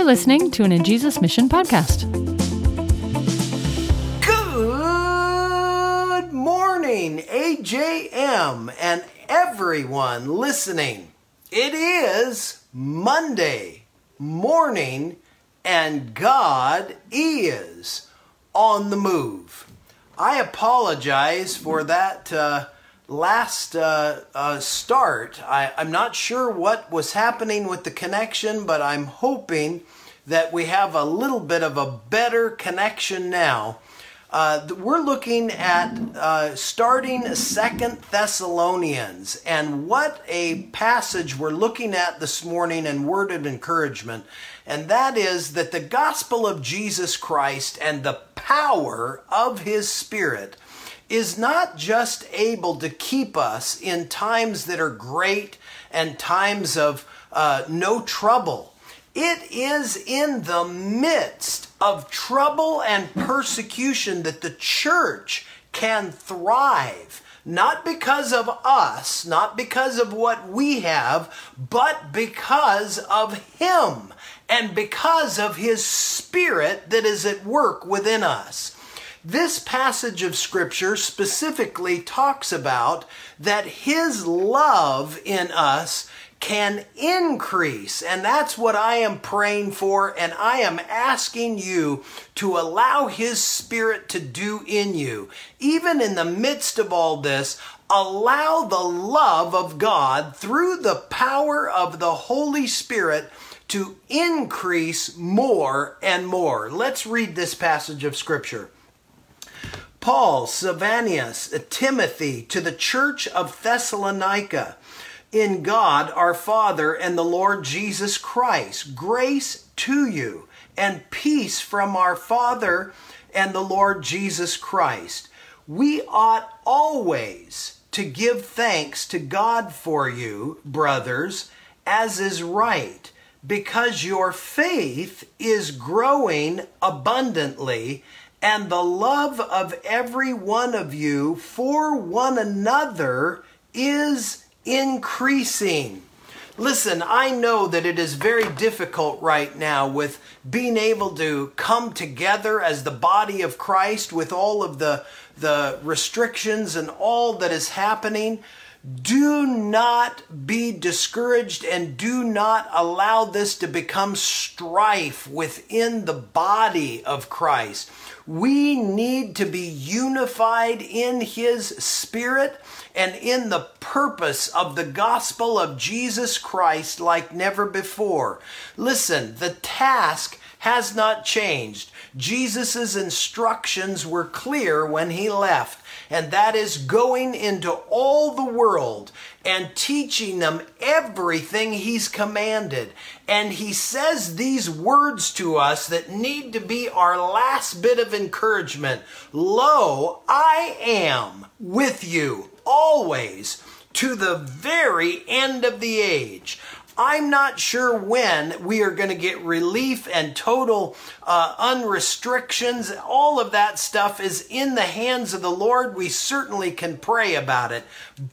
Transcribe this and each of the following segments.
You're listening to an A Jesus Mission podcast. Good morning, AJM, and everyone listening. It is Monday morning, and God is on the move. I apologize for that uh, last uh, uh, start. I, I'm not sure what was happening with the connection, but I'm hoping that we have a little bit of a better connection now. Uh, we're looking at uh, starting Second Thessalonians, and what a passage we're looking at this morning and word of encouragement, and that is that the gospel of Jesus Christ and the power of His Spirit is not just able to keep us in times that are great and times of uh, no trouble. It is in the midst of trouble and persecution that the church can thrive. Not because of us, not because of what we have, but because of Him and because of His Spirit that is at work within us. This passage of Scripture specifically talks about that His love in us can increase. And that's what I am praying for. And I am asking you to allow His Spirit to do in you. Even in the midst of all this, allow the love of God through the power of the Holy Spirit to increase more and more. Let's read this passage of Scripture. Paul, Silvanus, Timothy to the church of Thessalonica in God our Father and the Lord Jesus Christ. Grace to you and peace from our Father and the Lord Jesus Christ. We ought always to give thanks to God for you, brothers, as is right, because your faith is growing abundantly, and the love of every one of you for one another is increasing. Listen, I know that it is very difficult right now with being able to come together as the body of Christ with all of the, the restrictions and all that is happening. Do not be discouraged and do not allow this to become strife within the body of Christ. We need to be unified in His Spirit and in the purpose of the gospel of Jesus Christ like never before. Listen, the task has not changed. Jesus' instructions were clear when he left, and that is going into all the world and teaching them everything he's commanded. And he says these words to us that need to be our last bit of encouragement Lo, I am with you always to the very end of the age. I'm not sure when we are going to get relief and total uh, unrestrictions. All of that stuff is in the hands of the Lord. We certainly can pray about it.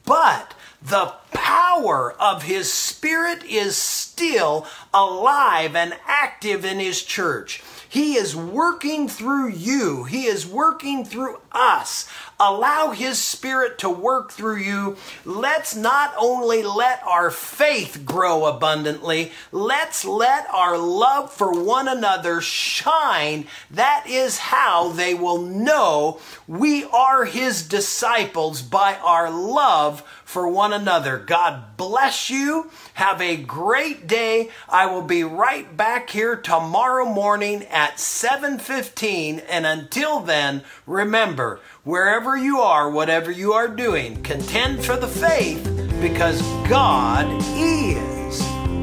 But the power of His Spirit is still alive and active in His church. He is working through you. He is working through us. Allow His Spirit to work through you. Let's not only let our faith grow abundantly, let's let our love for one another shine. That is how they will know we are His disciples by our love for one another. God bless you. Have a great day. I will be right back here tomorrow morning at 7:15 and until then, remember, wherever you are, whatever you are doing, contend for the faith because God is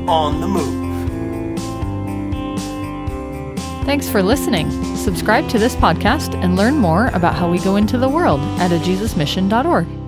on the move. Thanks for listening. Subscribe to this podcast and learn more about how we go into the world at ajesusmission.org.